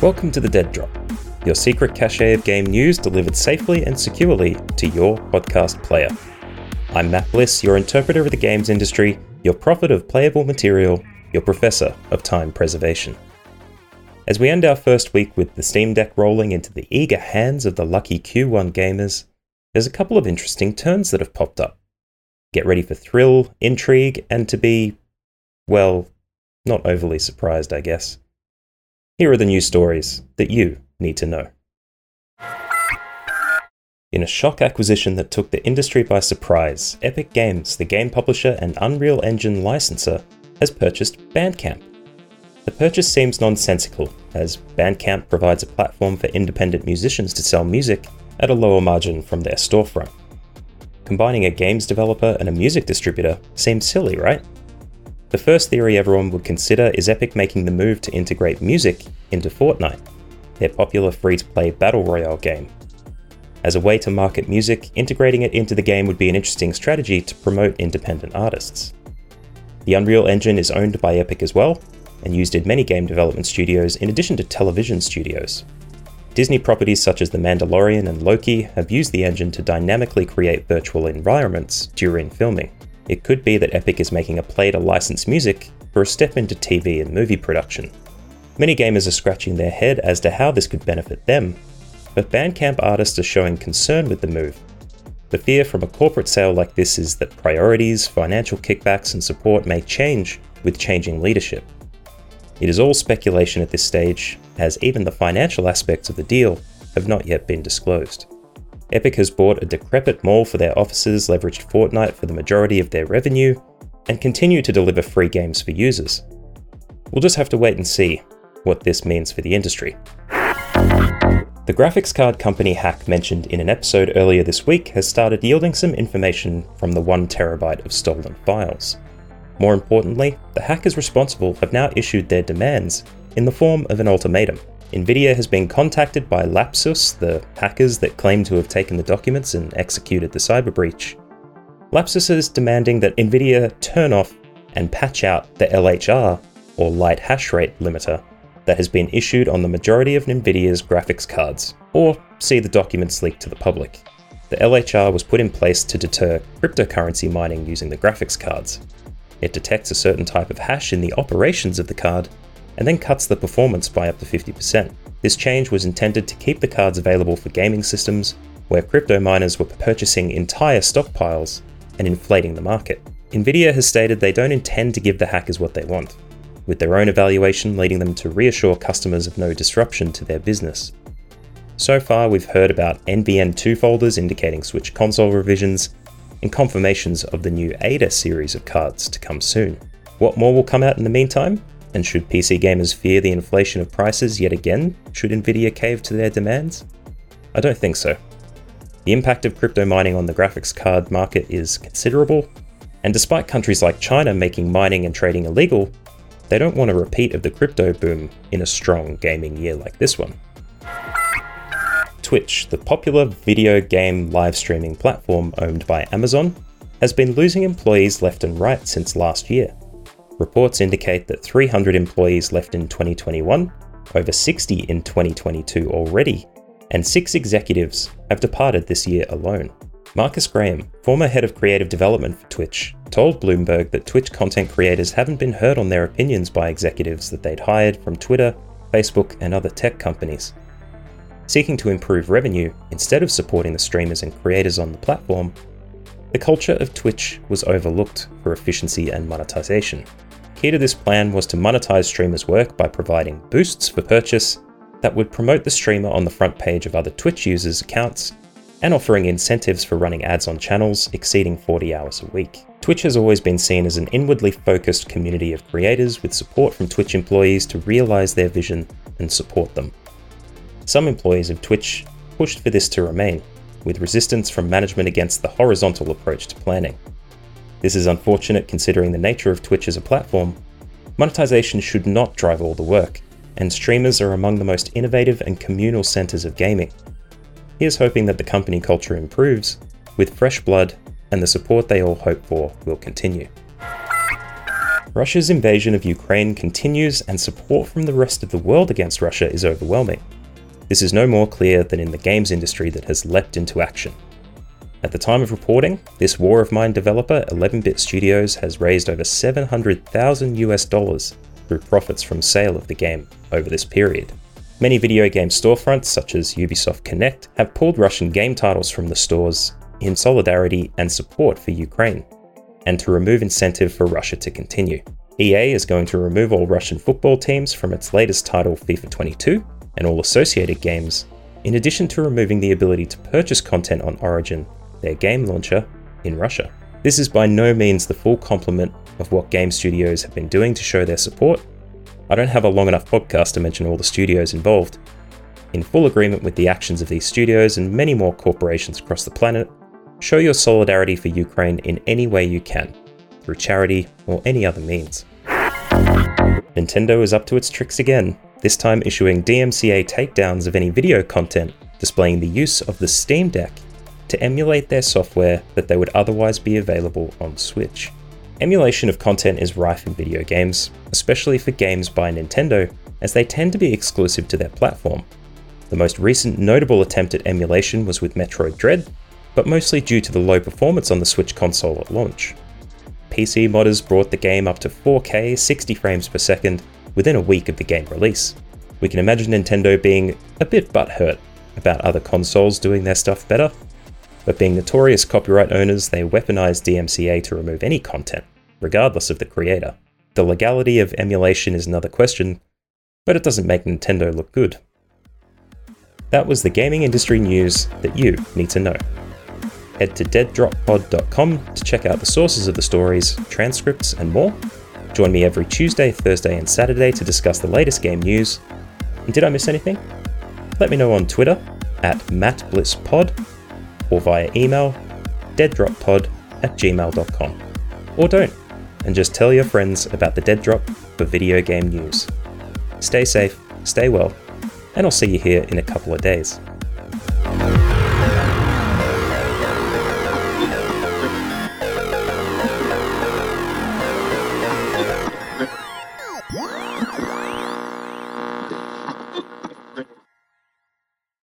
Welcome to the Dead Drop, your secret cache of game news delivered safely and securely to your podcast player. I'm Matt Bliss, your interpreter of the games industry, your prophet of playable material, your professor of time preservation. As we end our first week with the Steam Deck rolling into the eager hands of the lucky Q1 gamers, there's a couple of interesting turns that have popped up. Get ready for thrill, intrigue, and to be, well, not overly surprised, I guess. Here are the news stories that you need to know. In a shock acquisition that took the industry by surprise, Epic Games, the game publisher and Unreal Engine licensor, has purchased Bandcamp. The purchase seems nonsensical, as Bandcamp provides a platform for independent musicians to sell music at a lower margin from their storefront. Combining a games developer and a music distributor seems silly, right? The first theory everyone would consider is Epic making the move to integrate music into Fortnite, their popular free to play battle royale game. As a way to market music, integrating it into the game would be an interesting strategy to promote independent artists. The Unreal Engine is owned by Epic as well, and used in many game development studios in addition to television studios. Disney properties such as The Mandalorian and Loki have used the engine to dynamically create virtual environments during filming. It could be that Epic is making a play to license music for a step into TV and movie production. Many gamers are scratching their head as to how this could benefit them, but Bandcamp artists are showing concern with the move. The fear from a corporate sale like this is that priorities, financial kickbacks, and support may change with changing leadership. It is all speculation at this stage, as even the financial aspects of the deal have not yet been disclosed. Epic has bought a decrepit mall for their offices, leveraged Fortnite for the majority of their revenue, and continue to deliver free games for users. We'll just have to wait and see what this means for the industry. The graphics card company hack mentioned in an episode earlier this week has started yielding some information from the 1TB of stolen files. More importantly, the hackers responsible have now issued their demands in the form of an ultimatum. Nvidia has been contacted by Lapsus, the hackers that claim to have taken the documents and executed the cyber breach. Lapsus is demanding that Nvidia turn off and patch out the LHR, or light hash rate limiter, that has been issued on the majority of Nvidia's graphics cards, or see the documents leaked to the public. The LHR was put in place to deter cryptocurrency mining using the graphics cards. It detects a certain type of hash in the operations of the card and then cuts the performance by up to 50%. This change was intended to keep the cards available for gaming systems where crypto miners were purchasing entire stockpiles and inflating the market. Nvidia has stated they don't intend to give the hackers what they want, with their own evaluation leading them to reassure customers of no disruption to their business. So far, we've heard about NVN2 folders indicating Switch console revisions and confirmations of the new Ada series of cards to come soon. What more will come out in the meantime? And should PC gamers fear the inflation of prices yet again should Nvidia cave to their demands? I don't think so. The impact of crypto mining on the graphics card market is considerable, and despite countries like China making mining and trading illegal, they don't want a repeat of the crypto boom in a strong gaming year like this one. Twitch, the popular video game live streaming platform owned by Amazon, has been losing employees left and right since last year. Reports indicate that 300 employees left in 2021, over 60 in 2022 already, and six executives have departed this year alone. Marcus Graham, former head of creative development for Twitch, told Bloomberg that Twitch content creators haven't been heard on their opinions by executives that they'd hired from Twitter, Facebook, and other tech companies. Seeking to improve revenue instead of supporting the streamers and creators on the platform, the culture of Twitch was overlooked for efficiency and monetization. Key to this plan was to monetize streamers' work by providing boosts for purchase that would promote the streamer on the front page of other Twitch users' accounts and offering incentives for running ads on channels exceeding 40 hours a week. Twitch has always been seen as an inwardly focused community of creators with support from Twitch employees to realize their vision and support them. Some employees of Twitch pushed for this to remain, with resistance from management against the horizontal approach to planning. This is unfortunate considering the nature of Twitch as a platform. Monetization should not drive all the work, and streamers are among the most innovative and communal centers of gaming. he is hoping that the company culture improves, with fresh blood and the support they all hope for will continue. Russia's invasion of Ukraine continues, and support from the rest of the world against Russia is overwhelming. This is no more clear than in the games industry that has leapt into action. At the time of reporting, this War of Mine developer, 11-Bit Studios, has raised over 700,000 US dollars through profits from sale of the game over this period. Many video game storefronts, such as Ubisoft Connect, have pulled Russian game titles from the stores in solidarity and support for Ukraine and to remove incentive for Russia to continue. EA is going to remove all Russian football teams from its latest title, FIFA 22, and all associated games, in addition to removing the ability to purchase content on Origin, their game launcher, in Russia. This is by no means the full complement of what game studios have been doing to show their support. I don't have a long enough podcast to mention all the studios involved. In full agreement with the actions of these studios and many more corporations across the planet, Show your solidarity for Ukraine in any way you can, through charity or any other means. Nintendo is up to its tricks again, this time issuing DMCA takedowns of any video content displaying the use of the Steam Deck to emulate their software that they would otherwise be available on Switch. Emulation of content is rife in video games, especially for games by Nintendo, as they tend to be exclusive to their platform. The most recent notable attempt at emulation was with Metroid Dread, but mostly due to the low performance on the Switch console at launch. PC modders brought the game up to 4K 60 frames per second within a week of the game release. We can imagine Nintendo being a bit butthurt about other consoles doing their stuff better, but being notorious copyright owners, they weaponized DMCA to remove any content, regardless of the creator. The legality of emulation is another question, but it doesn't make Nintendo look good. That was the gaming industry news that you need to know head to deaddroppod.com to check out the sources of the stories, transcripts, and more. Join me every Tuesday, Thursday, and Saturday to discuss the latest game news. And did I miss anything? Let me know on Twitter at mattblisspod or via email deaddroppod at gmail.com. Or don't, and just tell your friends about the Dead Drop for video game news. Stay safe, stay well, and I'll see you here in a couple of days.